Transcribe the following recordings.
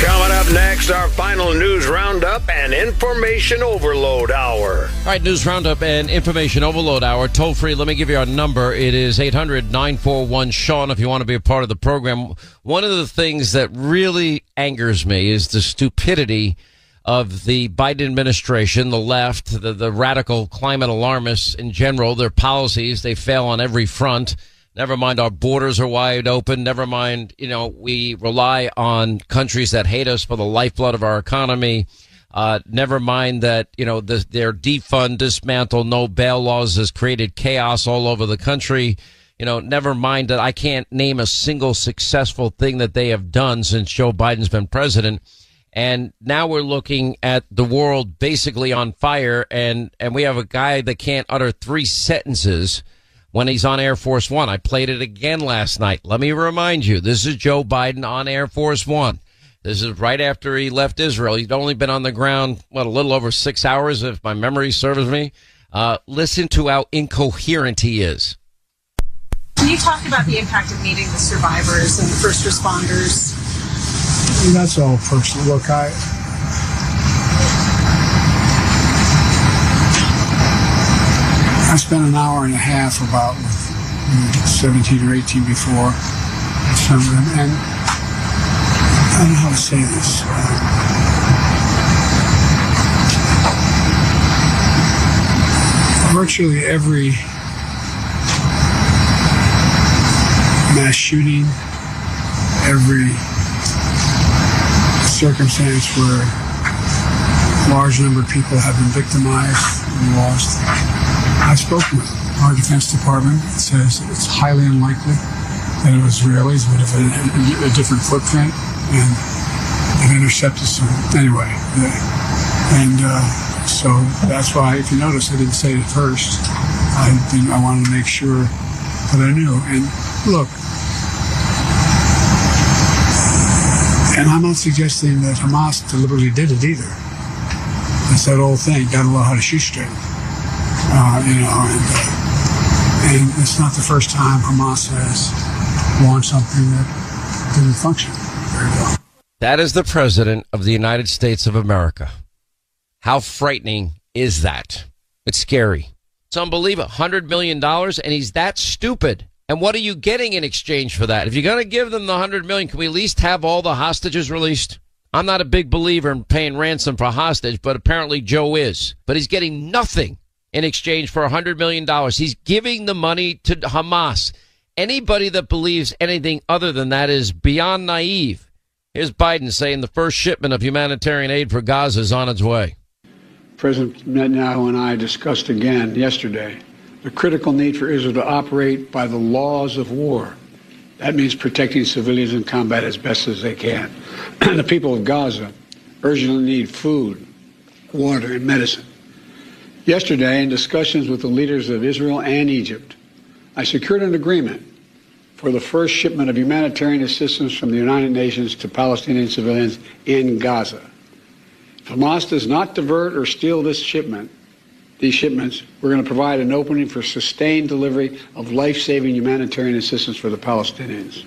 Coming up next, our final news roundup and information overload hour. All right, news roundup and information overload hour. Toll free. Let me give you our number. It is 800 941 Sean if you want to be a part of the program. One of the things that really angers me is the stupidity of the Biden administration, the left, the, the radical climate alarmists in general, their policies. They fail on every front. Never mind our borders are wide open. Never mind, you know, we rely on countries that hate us for the lifeblood of our economy. Uh, never mind that, you know, the, their defund, dismantle, no bail laws has created chaos all over the country. You know, never mind that I can't name a single successful thing that they have done since Joe Biden's been president. And now we're looking at the world basically on fire and, and we have a guy that can't utter three sentences when he's on Air Force One. I played it again last night. Let me remind you, this is Joe Biden on Air Force One. This is right after he left Israel. He'd only been on the ground, what, a little over six hours, if my memory serves me. Uh, listen to how incoherent he is. Can you talk about the impact of meeting the survivors and the first responders? That's all personal. Look, I, I spent an hour and a half about with 17 or 18 before some of them, and I don't know how to say this. Uh, virtually every mass shooting, every circumstance where large number of people have been victimized and lost I spoke with our Defense Department. It says it's highly unlikely that it was Israelis would have a, a, different footprint and have intercepted some. Anyway, and uh, so that's why, if you notice, I didn't say it first. I I wanted to make sure that I knew. And look, and I'm not suggesting that Hamas deliberately did it either. It's that old thing, gotta know how to shoot straight. Uh, you know, and, uh, and it's not the first time Hamas has launched something that didn't function very well. That is the president of the United States of America. How frightening is that? It's scary. It's unbelievable. $100 million, and he's that stupid. And what are you getting in exchange for that? If you're going to give them the 100 million, can we at least have all the hostages released? I'm not a big believer in paying ransom for hostage, but apparently Joe is. But he's getting nothing in exchange for $100 million. He's giving the money to Hamas. Anybody that believes anything other than that is beyond naive. Here's Biden saying the first shipment of humanitarian aid for Gaza is on its way. President Netanyahu and I discussed again yesterday the critical need for Israel to operate by the laws of war That means protecting civilians in combat as best as they can. the people of Gaza urgently need food, water, and medicine. Yesterday, in discussions with the leaders of Israel and Egypt, I secured an agreement for the first shipment of humanitarian assistance from the United Nations to Palestinian civilians in Gaza. If Hamas does not divert or steal this shipment, these shipments, we're going to provide an opening for sustained delivery of life-saving humanitarian assistance for the Palestinians.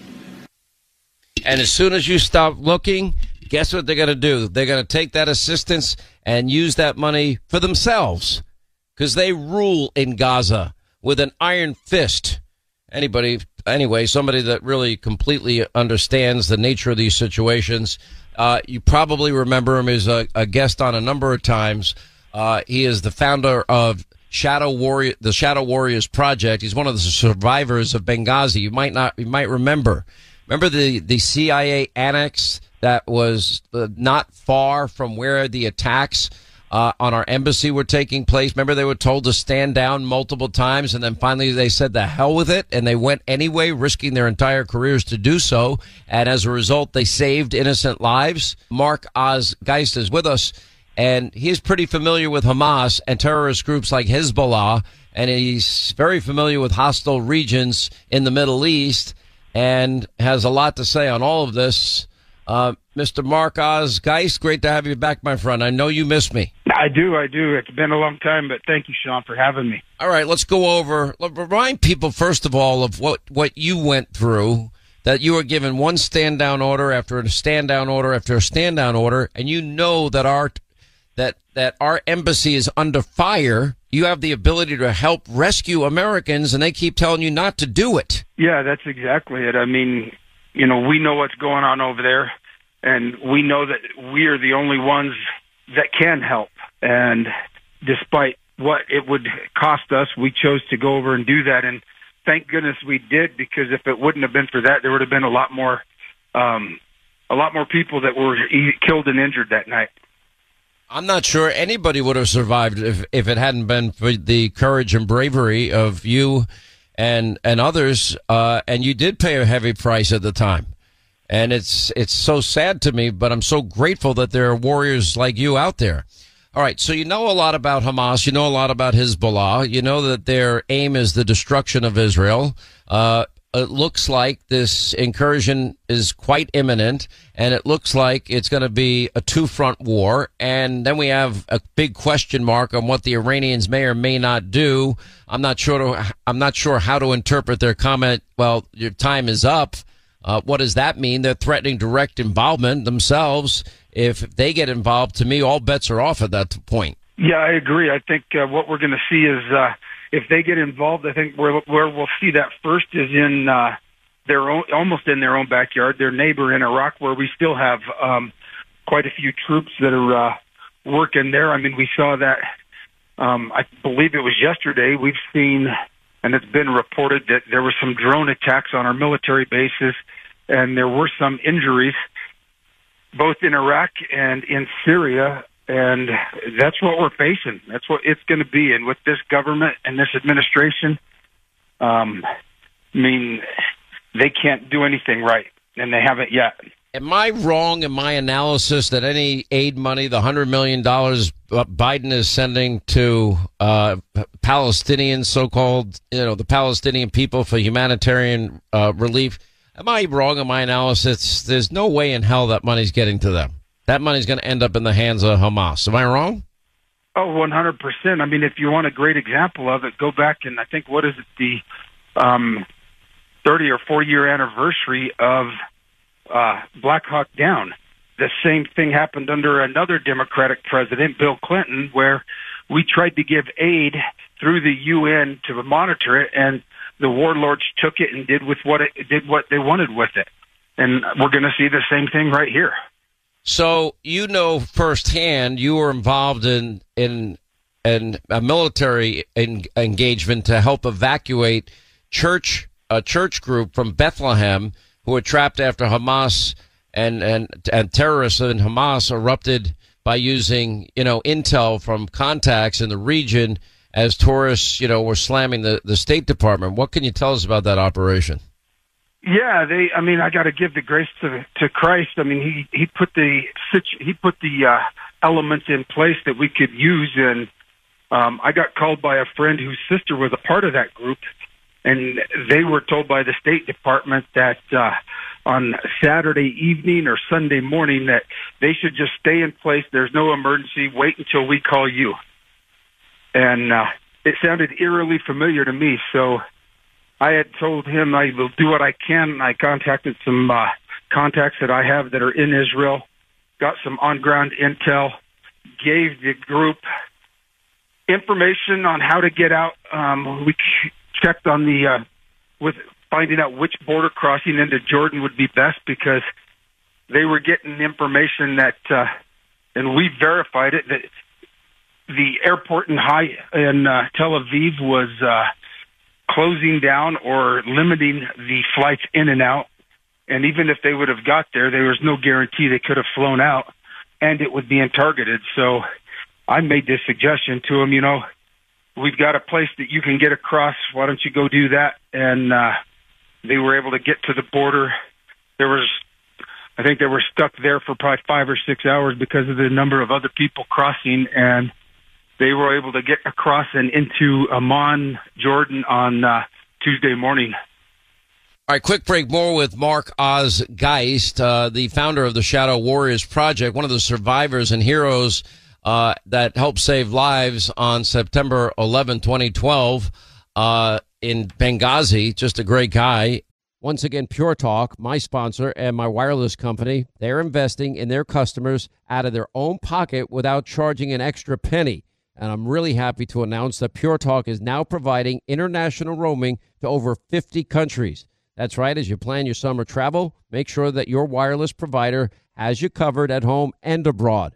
And as soon as you stop looking, guess what they're going to do? They're going to take that assistance and use that money for themselves because they rule in Gaza with an iron fist. Anybody anyway, somebody that really completely understands the nature of these situations. Uh, you probably remember him as a, a, guest on a number of times. Uh, he is the founder of Shadow Warrior, the Shadow Warriors Project. He's one of the survivors of Benghazi. You might not, you might remember. Remember the, the CIA annex that was uh, not far from where the attacks uh, on our embassy were taking place. Remember, they were told to stand down multiple times, and then finally they said the hell with it, and they went anyway, risking their entire careers to do so. And as a result, they saved innocent lives. Mark Oz Geist is with us, and he's pretty familiar with Hamas and terrorist groups like Hezbollah, and he's very familiar with hostile regions in the Middle East, and has a lot to say on all of this. Uh, Mr. Mark Oz Geist, great to have you back, my friend. I know you miss me. I do, I do. It's been a long time, but thank you, Sean, for having me. All right, let's go over. Remind people first of all of what what you went through. That you were given one stand down order after a stand down order after a stand down order, and you know that our that that our embassy is under fire. You have the ability to help rescue Americans, and they keep telling you not to do it. Yeah, that's exactly it. I mean, you know, we know what's going on over there and we know that we are the only ones that can help. And despite what it would cost us, we chose to go over and do that. And thank goodness we did, because if it wouldn't have been for that, there would have been a lot more, um, a lot more people that were killed and injured that night. I'm not sure anybody would have survived if, if it hadn't been for the courage and bravery of you and and others. Uh, and you did pay a heavy price at the time and it's it's so sad to me, but I'm so grateful that there are warriors like you out there. All right, so you know a lot about Hamas, you know a lot about Hezbollah, you know that their aim is the destruction of Israel. Uh, it looks like this incursion is quite imminent, and it looks like it's going to be a two front war. And then we have a big question mark on what the Iranians may or may not do. I'm not sure. To, I'm not sure how to interpret their comment. Well, your time is up. Uh, what does that mean? They're threatening direct involvement themselves. If they get involved, to me, all bets are off at that point. Yeah, I agree. I think uh, what we're going to see is uh, if they get involved, I think where, where we'll see that first is in uh, their own, almost in their own backyard, their neighbor in Iraq, where we still have um, quite a few troops that are uh, working there. I mean, we saw that. Um, I believe it was yesterday. We've seen and it's been reported that there were some drone attacks on our military bases, and there were some injuries, both in Iraq and in Syria. And that's what we're facing. That's what it's going to be. And with this government and this administration, um, I mean, they can't do anything right, and they haven't yet. Am I wrong in my analysis that any aid money, the $100 million Biden is sending to uh, Palestinians, so called, you know, the Palestinian people for humanitarian uh, relief, am I wrong in my analysis? There's no way in hell that money's getting to them. That money's going to end up in the hands of Hamas. Am I wrong? Oh, 100%. I mean, if you want a great example of it, go back and I think, what is it, the um, 30 or 40 year anniversary of uh, Black Hawk Down. The same thing happened under another Democratic president, Bill Clinton, where we tried to give aid through the UN to monitor it, and the warlords took it and did with what it did what they wanted with it. And we're going to see the same thing right here. So you know firsthand, you were involved in in a military in, engagement to help evacuate church a church group from Bethlehem who were trapped after Hamas and, and, and terrorists in Hamas erupted by using, you know, intel from contacts in the region as tourists, you know, were slamming the, the State Department. What can you tell us about that operation? Yeah, they. I mean, I got to give the grace to to Christ. I mean, he he put the he put the uh, elements in place that we could use, and um, I got called by a friend whose sister was a part of that group, and they were told by the State Department that uh, on Saturday evening or Sunday morning that they should just stay in place. There's no emergency. Wait until we call you. And uh, it sounded eerily familiar to me, so I had told him I will do what I can. I contacted some uh, contacts that I have that are in Israel, got some on-ground intel, gave the group information on how to get out. Um, we checked on the uh, with finding out which border crossing into Jordan would be best because they were getting information that, uh, and we verified it that the airport in high in uh, Tel Aviv was uh, closing down or limiting the flights in and out. And even if they would have got there, there was no guarantee they could have flown out, and it would be targeted. So I made this suggestion to them. You know, we've got a place that you can get across. Why don't you go do that? And uh, they were able to get to the border. There was, I think they were stuck there for probably five or six hours because of the number of other people crossing, and they were able to get across and into Amman, Jordan on uh, Tuesday morning. All right, quick break. More with Mark Oz Geist, uh, the founder of the Shadow Warriors Project, one of the survivors and heroes uh, that helped save lives on September 11, 2012. Uh, in Benghazi. Just a great guy. Once again, Pure Talk, my sponsor and my wireless company, they're investing in their customers out of their own pocket without charging an extra penny. And I'm really happy to announce that Pure Talk is now providing international roaming to over 50 countries. That's right, as you plan your summer travel, make sure that your wireless provider has you covered at home and abroad.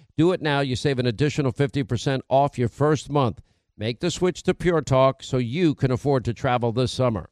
Do it now. You save an additional 50% off your first month. Make the switch to Pure Talk so you can afford to travel this summer.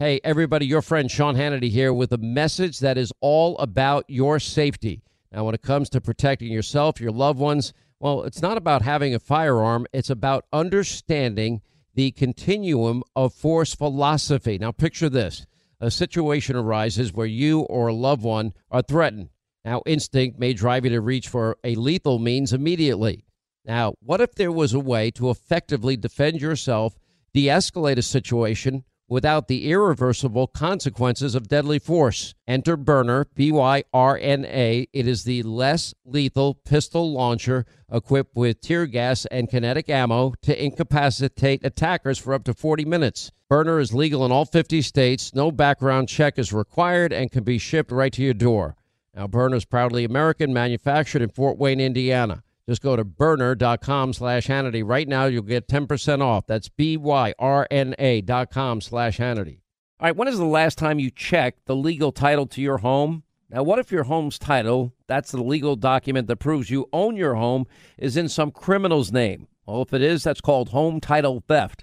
Hey, everybody, your friend Sean Hannity here with a message that is all about your safety. Now, when it comes to protecting yourself, your loved ones, well, it's not about having a firearm, it's about understanding the continuum of force philosophy. Now, picture this a situation arises where you or a loved one are threatened. Now, instinct may drive you to reach for a lethal means immediately. Now, what if there was a way to effectively defend yourself, de escalate a situation without the irreversible consequences of deadly force? Enter Byrna, B Y R N A. It is the less lethal pistol launcher equipped with tear gas and kinetic ammo to incapacitate attackers for up to 40 minutes. Byrna is legal in all 50 states. No background check is required and can be shipped right to your door. Now, is proudly American, manufactured in Fort Wayne, Indiana. Just go to byrna.com slash Hannity. Right now, you'll get 10% off. That's B-Y-R-N-A dot com slash Hannity. All right, when is the last time you checked the legal title to your home? Now, what if your home's title, that's the legal document that proves you own your home, is in some criminal's name? Well, if it is, that's called home title theft.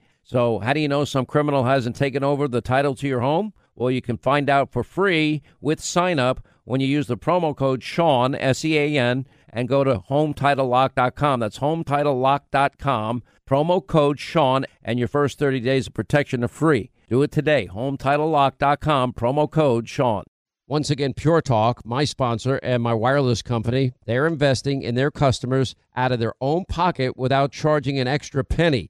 So, how do you know some criminal hasn't taken over the title to your home? Well, you can find out for free with sign up when you use the promo code Sean, S E A N, and go to HometitleLock.com. That's HometitleLock.com. Promo code Sean, and your first 30 days of protection are free. Do it today. HometitleLock.com. Promo code Sean. Once again, Pure Talk, my sponsor and my wireless company, they're investing in their customers out of their own pocket without charging an extra penny.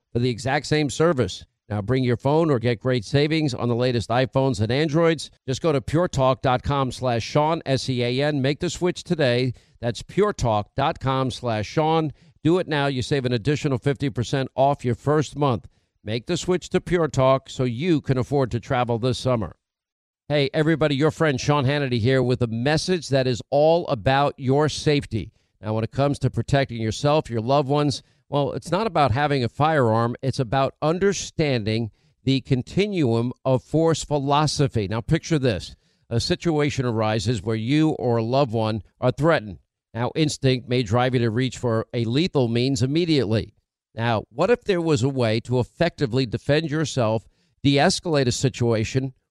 for the exact same service. Now bring your phone or get great savings on the latest iPhones and Androids. Just go to puretalk.com slash Sean, S-E-A-N. Make the switch today. That's puretalk.com slash Sean. Do it now. You save an additional 50% off your first month. Make the switch to Pure Talk so you can afford to travel this summer. Hey, everybody, your friend Sean Hannity here with a message that is all about your safety. Now, when it comes to protecting yourself, your loved ones, well, it's not about having a firearm, it's about understanding the continuum of force philosophy. Now, picture this a situation arises where you or a loved one are threatened. Now, instinct may drive you to reach for a lethal means immediately. Now, what if there was a way to effectively defend yourself, de escalate a situation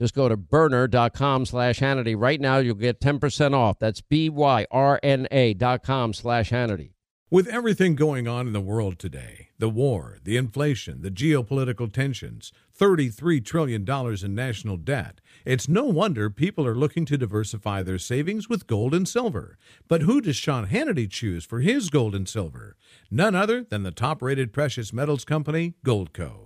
Just go to byrna.com slash Hannity. Right now, you'll get 10% off. That's B-Y-R-N-A dot com slash Hannity. With everything going on in the world today, the war, the inflation, the geopolitical tensions, $33 trillion in national debt, it's no wonder people are looking to diversify their savings with gold and silver. But who does Sean Hannity choose for his gold and silver? None other than the top rated precious metals company, Goldco.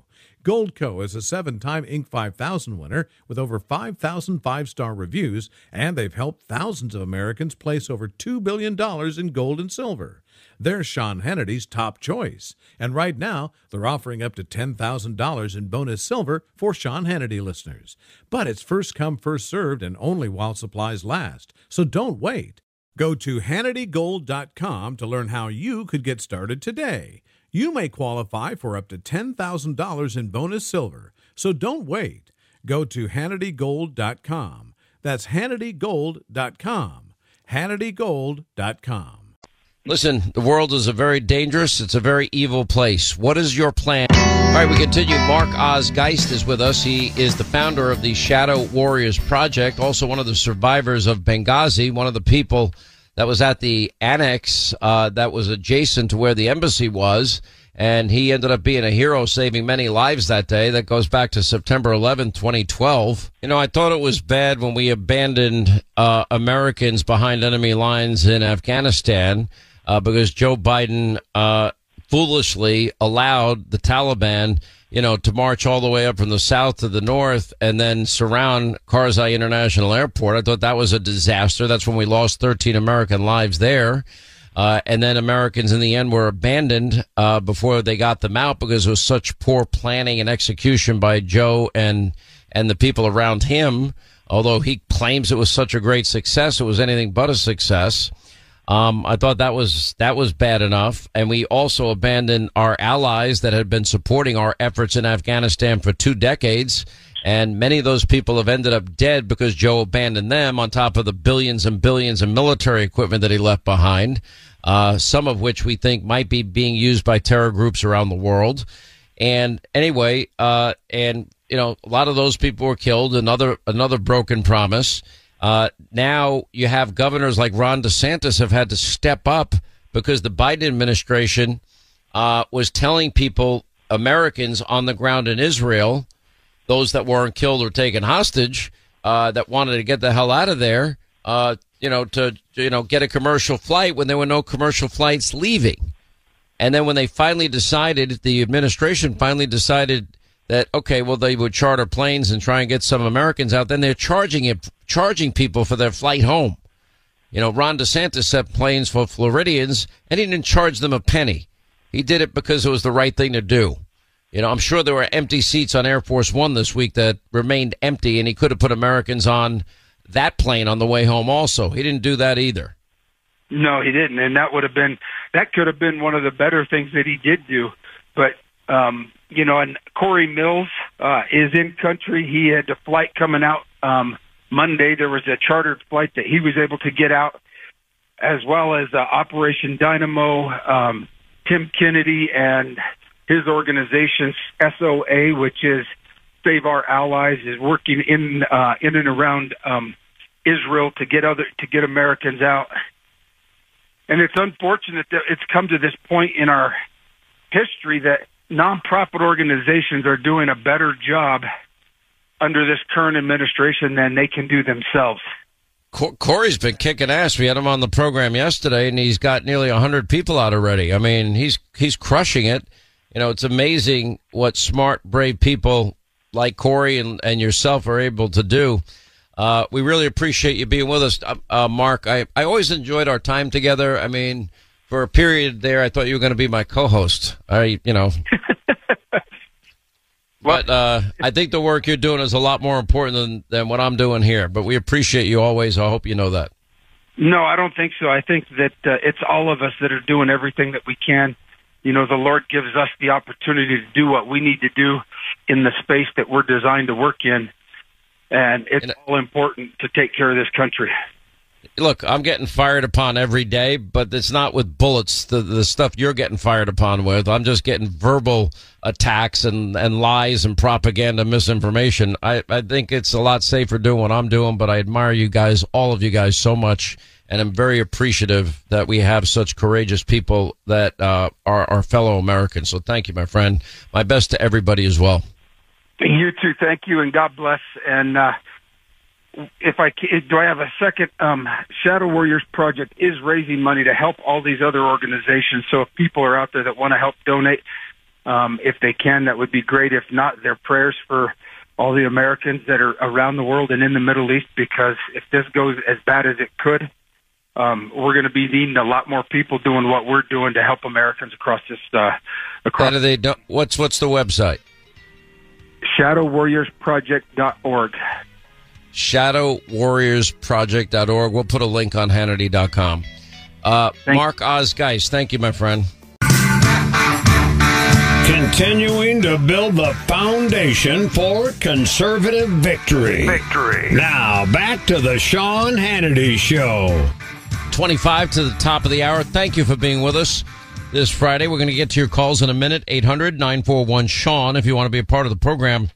Goldco is a seven time Inc. 5000 winner with over 5,000 five star reviews, and they've helped thousands of Americans place over $2 billion in gold and silver. They're Sean Hannity's top choice. And right now, they're offering up to $10,000 in bonus silver for Sean Hannity listeners. But it's first come, first served, and only while supplies last. So don't wait. Go to HannityGold.com to learn how you could get started today. You may qualify for up to $10,000 in bonus silver. So don't wait. Go to HannityGold.com. That's HannityGold.com. HannityGold.com. Listen, the world is a very dangerous, it's a very evil place. What is your plan? All right, we continue. Mark Oz Geist is with us. He is the founder of the Shadow Warriors Project, also one of the survivors of Benghazi, one of the people that was at the annex uh, that was adjacent to where the embassy was. And he ended up being a hero, saving many lives that day. That goes back to September 11, 2012. You know, I thought it was bad when we abandoned uh, Americans behind enemy lines in Afghanistan uh, because Joe Biden uh, foolishly allowed the Taliban, you know, to march all the way up from the south to the north and then surround Karzai International Airport. I thought that was a disaster. That's when we lost 13 American lives there. Uh, and then Americans in the end were abandoned uh, before they got them out because it was such poor planning and execution by Joe and and the people around him. Although he claims it was such a great success, it was anything but a success. Um, I thought that was that was bad enough, and we also abandoned our allies that had been supporting our efforts in Afghanistan for two decades, and many of those people have ended up dead because Joe abandoned them. On top of the billions and billions of military equipment that he left behind, uh, some of which we think might be being used by terror groups around the world. And anyway, uh, and you know, a lot of those people were killed. Another another broken promise. Uh, now you have governors like Ron DeSantis have had to step up because the Biden administration uh, was telling people, Americans on the ground in Israel, those that weren't killed or taken hostage, uh, that wanted to get the hell out of there, uh, you know, to you know get a commercial flight when there were no commercial flights leaving. And then when they finally decided, the administration finally decided that okay, well they would charter planes and try and get some Americans out. Then they're charging it, charging people for their flight home. You know, Ron DeSantis set planes for Floridians, and he didn't charge them a penny. He did it because it was the right thing to do. You know, I'm sure there were empty seats on Air Force One this week that remained empty, and he could have put Americans on that plane on the way home. Also, he didn't do that either. No, he didn't, and that would have been that could have been one of the better things that he did do. But um, you know, and Corey Mills uh, is in country. He had a flight coming out um, Monday. There was a chartered flight that he was able to get out, as well as uh, Operation Dynamo. Um, Tim Kennedy and his organization SOA, which is Save Our Allies, is working in uh, in and around um, Israel to get other to get Americans out. And it's unfortunate that it's come to this point in our history that nonprofit organizations are doing a better job under this current administration than they can do themselves. Corey's been kicking ass. We had him on the program yesterday, and he's got nearly hundred people out already. I mean, he's he's crushing it. You know, it's amazing what smart, brave people like Corey and, and yourself are able to do. Uh, we really appreciate you being with us, uh, uh, Mark. I, I always enjoyed our time together. I mean, for a period there, I thought you were going to be my co-host. I, you know, but uh, I think the work you're doing is a lot more important than, than what I'm doing here. But we appreciate you always. I hope you know that. No, I don't think so. I think that uh, it's all of us that are doing everything that we can. You know, the Lord gives us the opportunity to do what we need to do in the space that we're designed to work in. And it's and, all important to take care of this country look, I'm getting fired upon every day, but it's not with bullets. The the stuff you're getting fired upon with, I'm just getting verbal attacks and and lies and propaganda, misinformation. I I think it's a lot safer doing what I'm doing, but I admire you guys, all of you guys, so much, and I'm very appreciative that we have such courageous people that uh, are our fellow Americans. So thank you, my friend. My best to everybody as well. You too. Thank you, and God bless. And. Uh, if I do, I have a second. Um, Shadow Warriors Project is raising money to help all these other organizations. So if people are out there that want to help donate, um, if they can, that would be great. If not, their prayers for all the Americans that are around the world and in the Middle East. Because if this goes as bad as it could, um, we're going to be needing a lot more people doing what we're doing to help Americans across this. Uh, across. How do they? Do, what's what's the website? ShadowWarriorsProject.org shadowwarriorsproject.org. We'll put a link on Hannity.com. Uh, Mark Oz Geist, thank you, my friend. Continuing to build the foundation for conservative victory. Victory. Now, back to the Sean Hannity Show. 25 to the top of the hour. Thank you for being with us this Friday. We're going to get to your calls in a minute. 800 941 Sean if you want to be a part of the program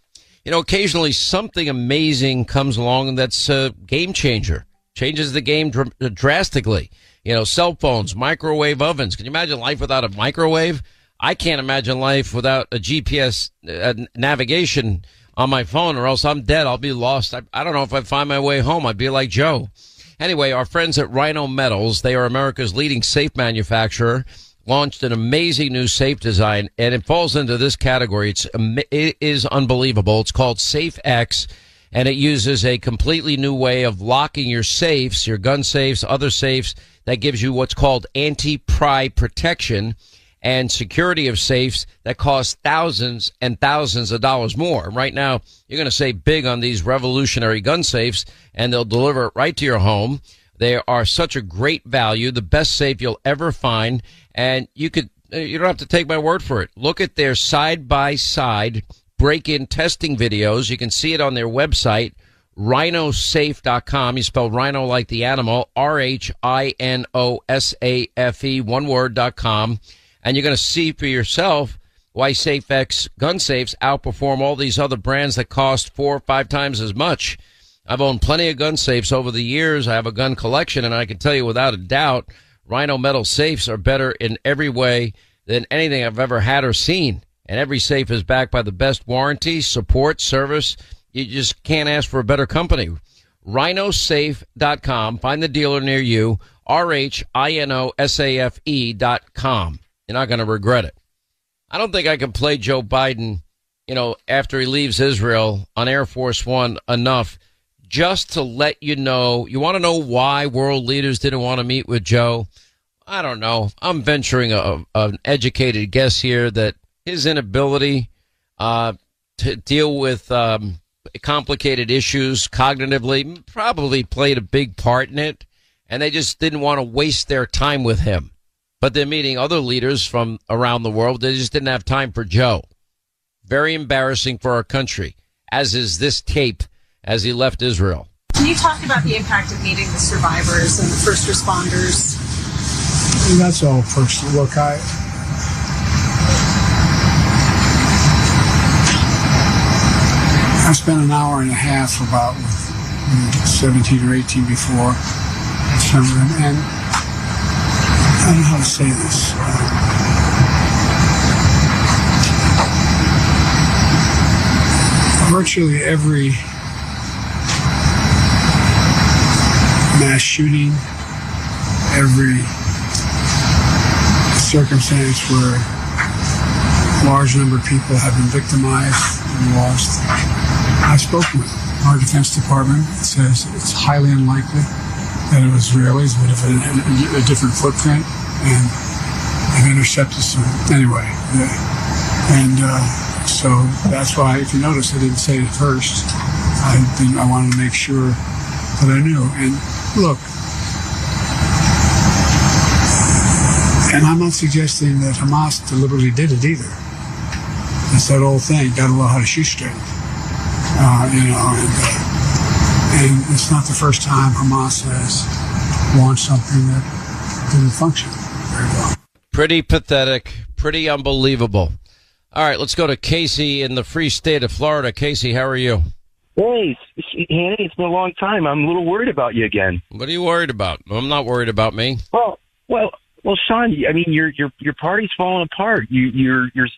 you know, occasionally something amazing comes along that's a game changer, changes the game dr- drastically. You know, cell phones, microwave ovens. Can you imagine life without a microwave? I can't imagine life without a GPS uh, navigation on my phone, or else I'm dead. I'll be lost. I, I don't know if I find my way home. I'd be like Joe. Anyway, our friends at Rhino Metals, they are America's leading safe manufacturer launched an amazing new safe design, and it falls into this category. It's it is unbelievable. It's called Safe X, and it uses a completely new way of locking your safes, your gun safes, other safes. That gives you what's called anti-pry protection and security of safes that cost thousands and thousands of dollars more. Right now, you're going to save big on these revolutionary gun safes, and they'll deliver it right to your home. They are such a great value, the best safe you'll ever find and you could, uh, you don't have to take my word for it. Look at their side by side break in testing videos. You can see it on their website, rhinosafe.com. You spell rhino like the animal, R H I N O S A F E, one word.com. And you're going to see for yourself why SafeX gun safes outperform all these other brands that cost four or five times as much. I've owned plenty of gun safes over the years. I have a gun collection, and I can tell you without a doubt Rhino metal safes are better in every way than anything I've ever had or seen. And every safe is backed by the best warranty, support, service. You just can't ask for a better company. RhinoSafe.com. Find the dealer near you. R-H-I-N-O-S-A-F-E dot com. You're not going to regret it. I don't think I can play Joe Biden, you know, after he leaves Israel on Air Force One enough just to let you know. You want to know why world leaders didn't want to meet with Joe? I don't know. I'm venturing a, an educated guess here that his inability uh, to deal with um, complicated issues cognitively probably played a big part in it. and they just didn't want to waste their time with him. But they're meeting other leaders from around the world. They just didn't have time for Joe. Very embarrassing for our country, as is this tape as he left Israel. Can you talk about the impact of meeting the survivors and the first responders? And that's all personal. Look, I. I spent an hour and a half about with, with 17 or 18 before some of them, and I don't know how to say this. Uh, virtually every mass shooting, every circumstance where a large number of people have been victimized and lost. I've spoken with our Defense Department. It says it's highly unlikely that it was Israelis would have a, a, different footprint and have intercepted some. Anyway, uh, and uh, so that's why, if you notice, I didn't say it first. I I wanted to make sure that I knew. And look, and I'm not suggesting that Hamas deliberately did it either. It's that old thing, got to know how to. Uh, you know, and, uh, and it's not the first time Hamas has launched something that didn't function very well. Pretty pathetic, pretty unbelievable. All right, let's go to Casey in the free state of Florida. Casey, how are you? Hey, Hanny, it's been a long time. I'm a little worried about you again. What are you worried about? I'm not worried about me. Well, well, well, Sean. I mean, your your your party's falling apart. You you're you're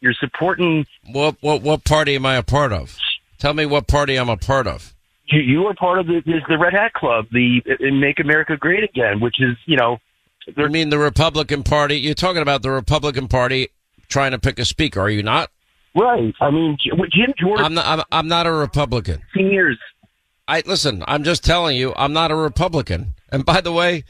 you're supporting. What what what party am I a part of? Tell me what party I'm a part of. You, you are part of the is the Red Hat Club, the uh, Make America Great Again, which is you know. I mean the Republican Party. You're talking about the Republican Party trying to pick a speaker, are you not? Right. I mean, Jim Jordan. I'm not. I'm, I'm not a Republican. Seniors. I listen. I'm just telling you, I'm not a Republican. And by the way,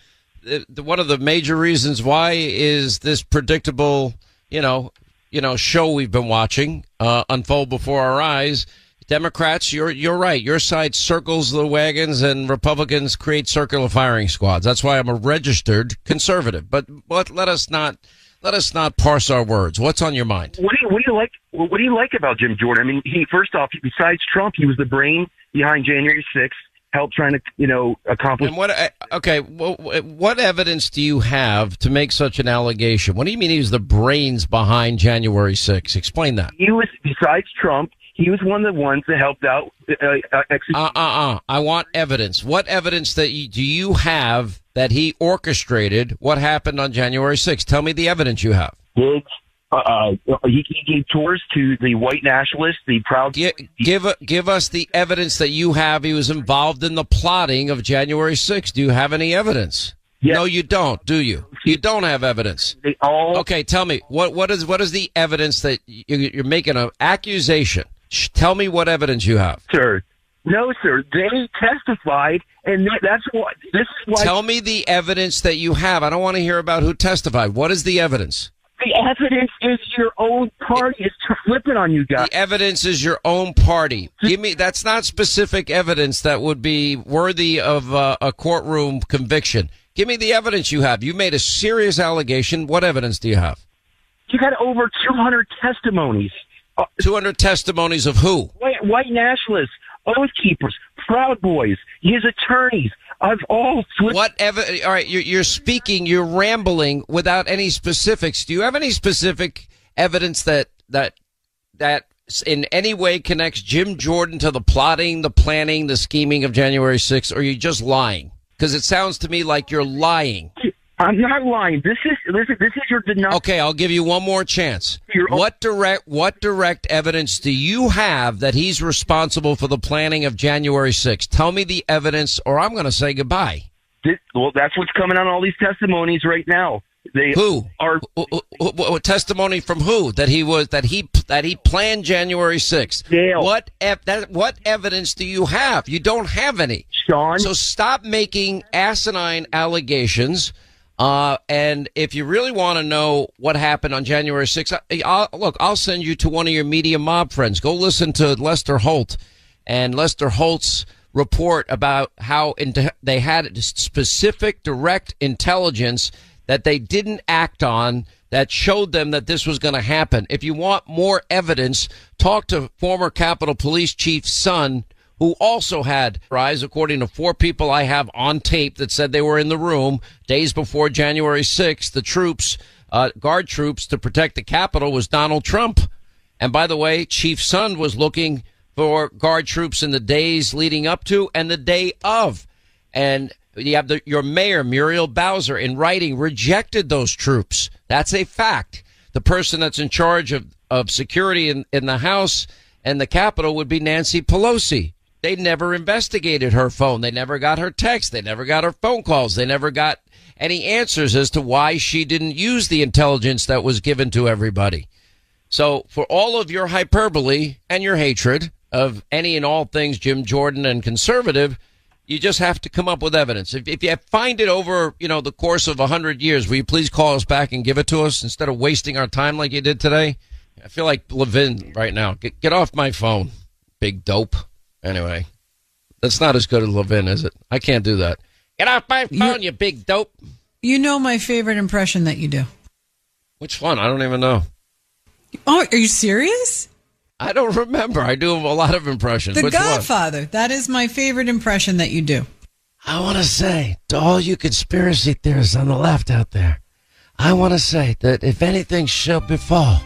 one of the major reasons why is this predictable, you know, you know, show we've been watching uh, unfold before our eyes. Democrats, you're you're right. Your side circles the wagons, and Republicans create circular firing squads. That's why I'm a registered conservative. But but let us not let us not parse our words. What's on your mind? What do you, what do you like? What do you like about Jim Jordan? I mean, he first off, besides Trump, he was the brain behind January 6th, helped trying to you know accomplish. And what? uh, Okay, what, what evidence do you have to make such an allegation? What do you mean he was the brains behind January 6th? Explain that. He was besides Trump. He was one of the ones that helped out uh, uh, execute. Uh, uh, uh. I want evidence. What evidence that you, do you have that he orchestrated what happened on January 6th? Tell me the evidence you have. His, uh, uh, he, he gave tours to the white nationalists, the proud. Give, give, give us the evidence that you have he was involved in the plotting of January 6th. Do you have any evidence? Yes. No, you don't, do you? You don't have evidence. They all Okay, tell me what what is what is the evidence that you, you're making an accusation? Tell me what evidence you have. sir. No, sir. They testified, and that's what this is why Tell me the evidence that you have. I don't want to hear about who testified. What is the evidence? the evidence is your own party is flipping on you guys. The evidence is your own party. Give me that's not specific evidence that would be worthy of uh, a courtroom conviction. Give me the evidence you have. You made a serious allegation. What evidence do you have? You got over 200 testimonies. Uh, 200 testimonies of who? white, white nationalists, oath keepers, proud boys, his attorneys. I've all flipped. What? All right, you're, you're speaking, you're rambling without any specifics. Do you have any specific evidence that that that in any way connects Jim Jordan to the plotting, the planning, the scheming of January 6th, or are you just lying? Because it sounds to me like you're lying. I'm not lying. This is this is this is your denial. Okay, I'll give you one more chance. What direct what direct evidence do you have that he's responsible for the planning of January 6th? Tell me the evidence, or I'm going to say goodbye. This- well, that's what's coming on all these testimonies right now. They Who? are testimony from who that he was that he that he planned January 6th. Dale. What ev- that what evidence do you have? You don't have any. Sean. So stop making asinine allegations. Uh, and if you really want to know what happened on January 6th, I, I'll, look, I'll send you to one of your media mob friends. Go listen to Lester Holt and Lester Holt's report about how into, they had specific direct intelligence that they didn't act on that showed them that this was going to happen. If you want more evidence, talk to former Capitol Police Chief Sund, who also had rise, according to four people I have on tape that said they were in the room days before January 6th. The troops, uh, guard troops to protect the Capitol was Donald Trump. And by the way, Chief Sund was looking for guard troops in the days leading up to and the day of. And you have the, your mayor, Muriel Bowser, in writing rejected those troops. That's a fact. The person that's in charge of, of security in, in the House and the Capitol would be Nancy Pelosi. They never investigated her phone. They never got her text. They never got her phone calls. They never got any answers as to why she didn't use the intelligence that was given to everybody. So for all of your hyperbole and your hatred of any and all things Jim Jordan and conservative, you just have to come up with evidence. If, if you find it over, you know, the course of a hundred years, will you please call us back and give it to us instead of wasting our time like you did today? I feel like Levin right now. Get, get off my phone, big dope. Anyway, that's not as good as Levin, is it? I can't do that. Get off my phone, You're, you big dope. You know my favorite impression that you do. Which one? I don't even know. Oh, are you serious? I don't remember. I do a lot of impressions. The Which Godfather. One? That is my favorite impression that you do. I want to say to all you conspiracy theorists on the left out there, I want to say that if anything shall befall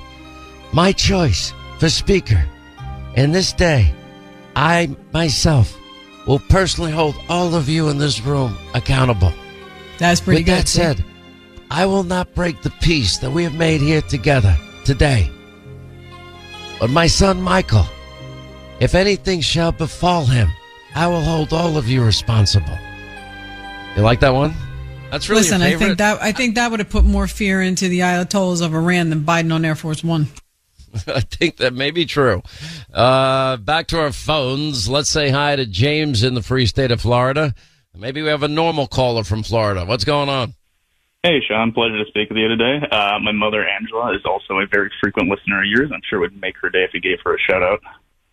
my choice for speaker in this day, I myself will personally hold all of you in this room accountable. That's pretty With good. that said, I will not break the peace that we have made here together today. But my son Michael, if anything shall befall him, I will hold all of you responsible. You like that one? That's really Listen, I think that I think that would have put more fear into the Ayatollahs of Iran than Biden on Air Force One. I think that may be true. Uh, back to our phones. Let's say hi to James in the free state of Florida. Maybe we have a normal caller from Florida. What's going on? Hey, Sean. Pleasure to speak with you today. Uh, my mother, Angela, is also a very frequent listener of yours. I'm sure it would make her day if you gave her a shout out.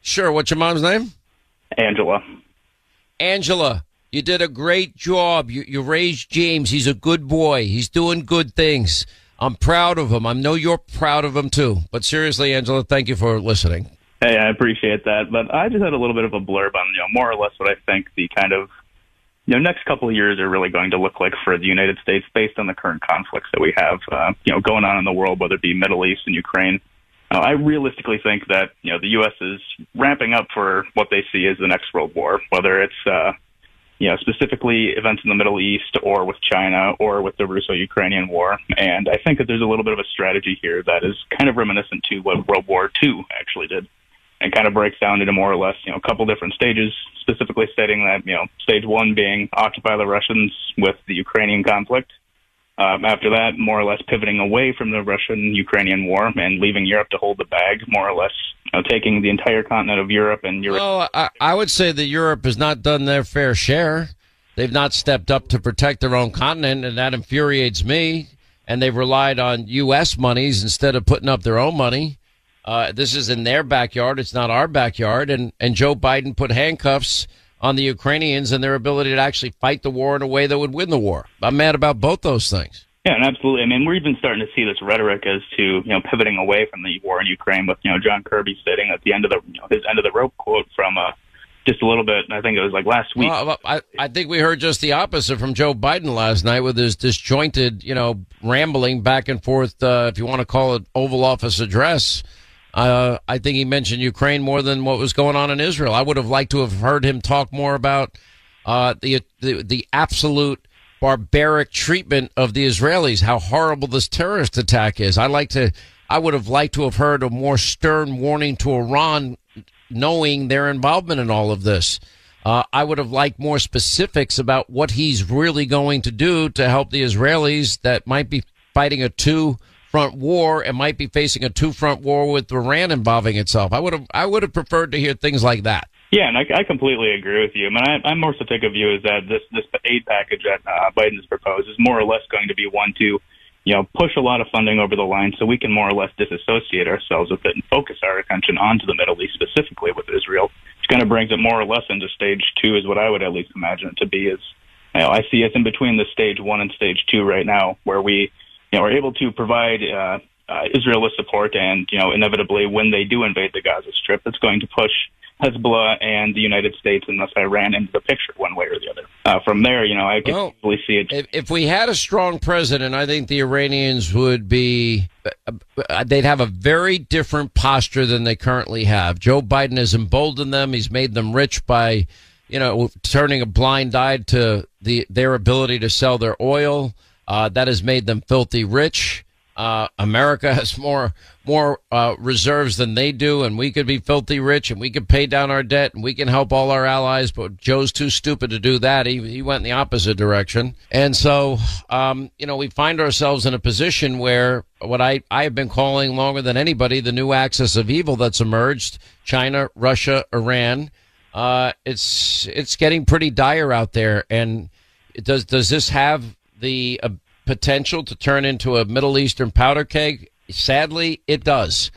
Sure. What's your mom's name? Angela. Angela, you did a great job. You, you raised James. He's a good boy. He's doing good things. I'm proud of him. I know you're proud of him too. But seriously, Angela, thank you for listening. Hey, I appreciate that. But I just had a little bit of a blurb on, you know, more or less what I think the kind of you know, next couple of years are really going to look like for the United States based on the current conflicts that we have, uh, you know, going on in the world, whether it be Middle East and Ukraine. Uh, I realistically think that, you know, the U.S. is ramping up for what they see as the next world war, whether it's, uh, you know, specifically events in the Middle East or with China or with the Russo-Ukrainian war. And I think that there's a little bit of a strategy here that is kind of reminiscent to what World War II actually did and kind of breaks down into more or less, you know, a couple different stages, specifically stating that, you know, stage one being occupy the Russians with the Ukrainian conflict. Um, after that, more or less pivoting away from the Russian-Ukrainian war and leaving Europe to hold the bag, more or less you know, taking the entire continent of Europe and Europe. Well, I, I would say that Europe has not done their fair share. They've not stepped up to protect their own continent, and that infuriates me. And they've relied on U.S. monies instead of putting up their own money. Uh, this is in their backyard. It's not our backyard. And, and Joe Biden put handcuffs on the Ukrainians and their ability to actually fight the war in a way that would win the war. I'm mad about both those things. Yeah, and absolutely. I mean, we're even starting to see this rhetoric as to you know pivoting away from the war in Ukraine, with you know John Kirby stating at the end of the you know, his end of the rope quote from uh, just a little bit. I think it was like last week. Well, I, I think we heard just the opposite from Joe Biden last night with his disjointed, you know, rambling back and forth. Uh, if you want to call it Oval Office address, uh, I think he mentioned Ukraine more than what was going on in Israel. I would have liked to have heard him talk more about uh, the, the the absolute barbaric treatment of the Israelis, how horrible this terrorist attack is. I like to. I would have liked to have heard a more stern warning to Iran, knowing their involvement in all of this. Uh, I would have liked more specifics about what he's really going to do to help the Israelis that might be fighting a two front war and might be facing a two front war with Iran involving itself. I would have I would have preferred to hear things like that. Yeah, and I, I completely agree with you. I mean, I, I more so take a view is that this this aid package that uh, Biden has proposed is more or less going to be one to, you know, push a lot of funding over the line so we can more or less disassociate ourselves with it and focus our attention onto the Middle East, specifically with Israel. It's going to brings it more or less into stage two is what I would at least imagine it to be. Is you know, I see us in between the stage one and stage two right now, where we you know are able to provide uh, uh, Israel with support, and you know inevitably when they do invade the Gaza Strip, it's going to push Hezbollah and the United States and thus Iran into the picture one way or the other. Uh, from there, you know, I can Well, easily see it. If, if we had a strong president, I think the Iranians would be, uh, they'd have a very different posture than they currently have. Joe Biden has emboldened them. He's made them rich by, you know, turning a blind eye to the, their ability to sell their oil. Uh, that has made them filthy rich. Uh, America has more more uh, reserves than they do, and we could be filthy rich, and we could pay down our debt, and we can help all our allies. But Joe's too stupid to do that. He he went in the opposite direction, and so um, you know we find ourselves in a position where what I I have been calling longer than anybody the new axis of evil that's emerged: China, Russia, Iran. Uh, it's it's getting pretty dire out there, and does does this have the potential to turn into a Middle Eastern powder keg? Sadly, it does.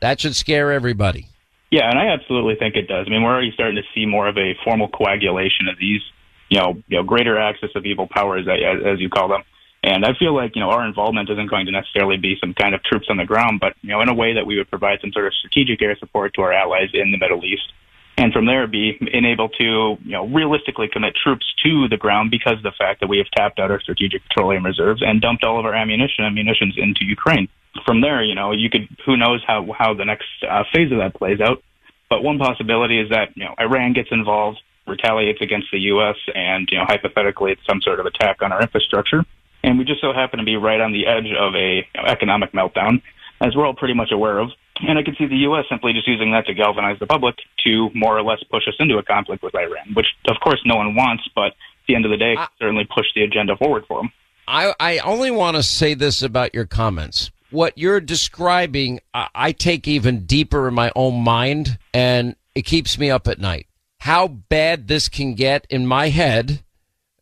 That should scare everybody. Yeah, and I absolutely think it does. I mean, we're already starting to see more of a formal coagulation of these, you know, you know, greater axis of evil powers, as, as you call them. And I feel like you know our involvement isn't going to necessarily be some kind of troops on the ground, but you know, in a way that we would provide some sort of strategic air support to our allies in the Middle East, and from there be unable to you know realistically commit troops to the ground because of the fact that we have tapped out our strategic petroleum reserves and dumped all of our ammunition and munitions into Ukraine. From there, you know, you could who knows how how the next uh, phase of that plays out. But one possibility is that you know Iran gets involved, retaliates against the U.S., and you know hypothetically it's some sort of attack on our infrastructure. And we just so happen to be right on the edge of a you know, economic meltdown, as we're all pretty much aware of. And I could see the U.S. simply just using that to galvanize the public to more or less push us into a conflict with Iran, which of course no one wants, but at the end of the day, I- certainly push the agenda forward for them. I, I only want to say this about your comments. What you're describing, I, I take even deeper in my own mind, and it keeps me up at night. How bad this can get in my head,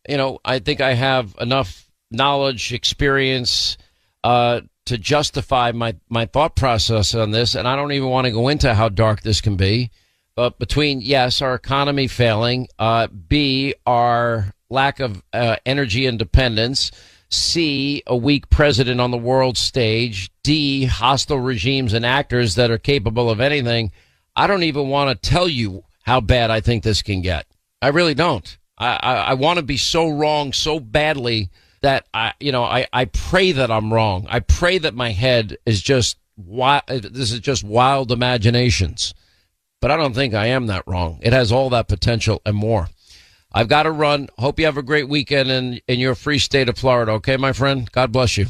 you know, I think I have enough knowledge, experience, uh, to justify my, my thought process on this. And I don't even want to go into how dark this can be. But between, yes, our economy failing, uh, B, our lack of uh, energy independence, C, a weak president on the world stage, D, hostile regimes and actors that are capable of anything, I don't even want to tell you how bad I think this can get. I really don't. I, I, I want to be so wrong so badly that I, you know, I, I pray that I'm wrong. I pray that my head is just wild. This is just wild imaginations, but I don't think I am that wrong. It has all that potential and more. I've got to run. Hope you have a great weekend in, in your free state of Florida. Okay, my friend? God bless you.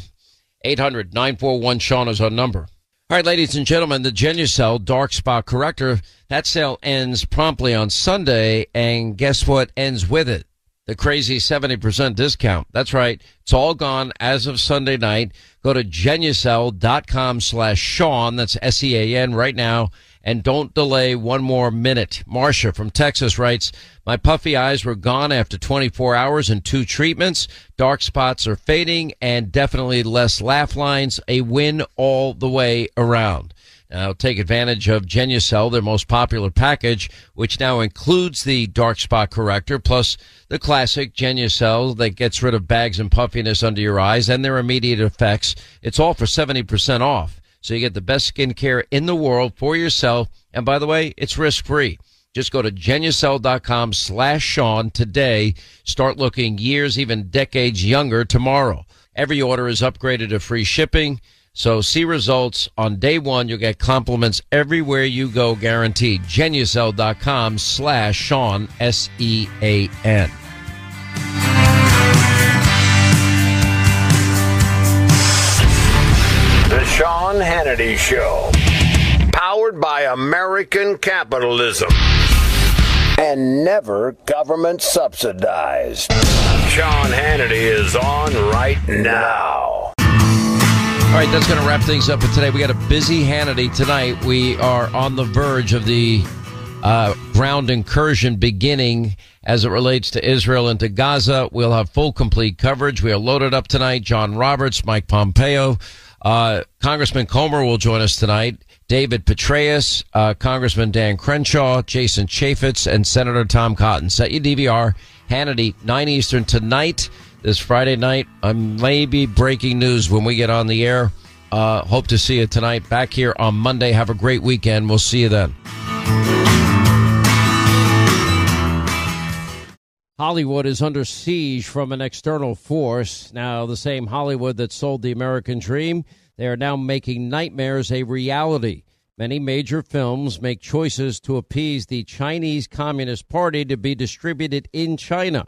800 941 Sean is our number. All right, ladies and gentlemen, the Genucel Dark Spot Corrector, that sale ends promptly on Sunday. And guess what ends with it? The crazy 70% discount. That's right. It's all gone as of Sunday night. Go to genucel.com slash Sean. That's S-E-A-N right now. And don't delay one more minute. Marcia from Texas writes, my puffy eyes were gone after 24 hours and two treatments. Dark spots are fading and definitely less laugh lines. A win all the way around. Now take advantage of Genucel, their most popular package, which now includes the dark spot corrector plus the classic Genucel that gets rid of bags and puffiness under your eyes and their immediate effects. It's all for 70% off. So you get the best skincare in the world for yourself. And by the way, it's risk free. Just go to genucel.com slash Sean today. Start looking years, even decades younger tomorrow. Every order is upgraded to free shipping. So see results on day one. You'll get compliments everywhere you go, guaranteed. Genucel.com slash Sean, S-E-A-N. The Sean Hannity Show. Powered by American capitalism. And never government subsidized. Sean Hannity is on right now. All right, that's going to wrap things up for today. We got a busy Hannity tonight. We are on the verge of the uh, ground incursion beginning as it relates to Israel and to Gaza. We'll have full, complete coverage. We are loaded up tonight. John Roberts, Mike Pompeo. Uh, Congressman Comer will join us tonight. David Petraeus, uh, Congressman Dan Crenshaw, Jason Chaffetz, and Senator Tom Cotton. Set your DVR. Hannity, 9 Eastern tonight, this Friday night. I may be breaking news when we get on the air. Uh, hope to see you tonight back here on Monday. Have a great weekend. We'll see you then. Hollywood is under siege from an external force. Now, the same Hollywood that sold the American dream, they are now making nightmares a reality. Many major films make choices to appease the Chinese Communist Party to be distributed in China.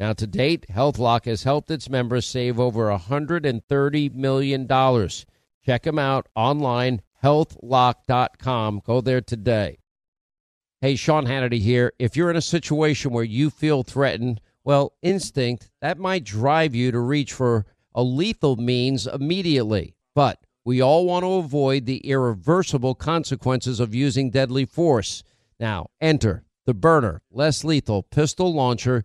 Now to date, HealthLock has helped its members save over $130 million. Check them out online, healthlock.com. Go there today. Hey, Sean Hannity here. If you're in a situation where you feel threatened, well, instinct, that might drive you to reach for a lethal means immediately. But we all want to avoid the irreversible consequences of using deadly force. Now, enter the Byrna, less lethal pistol launcher.